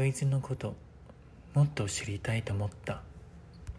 こいつのこともっと知りたいと思った。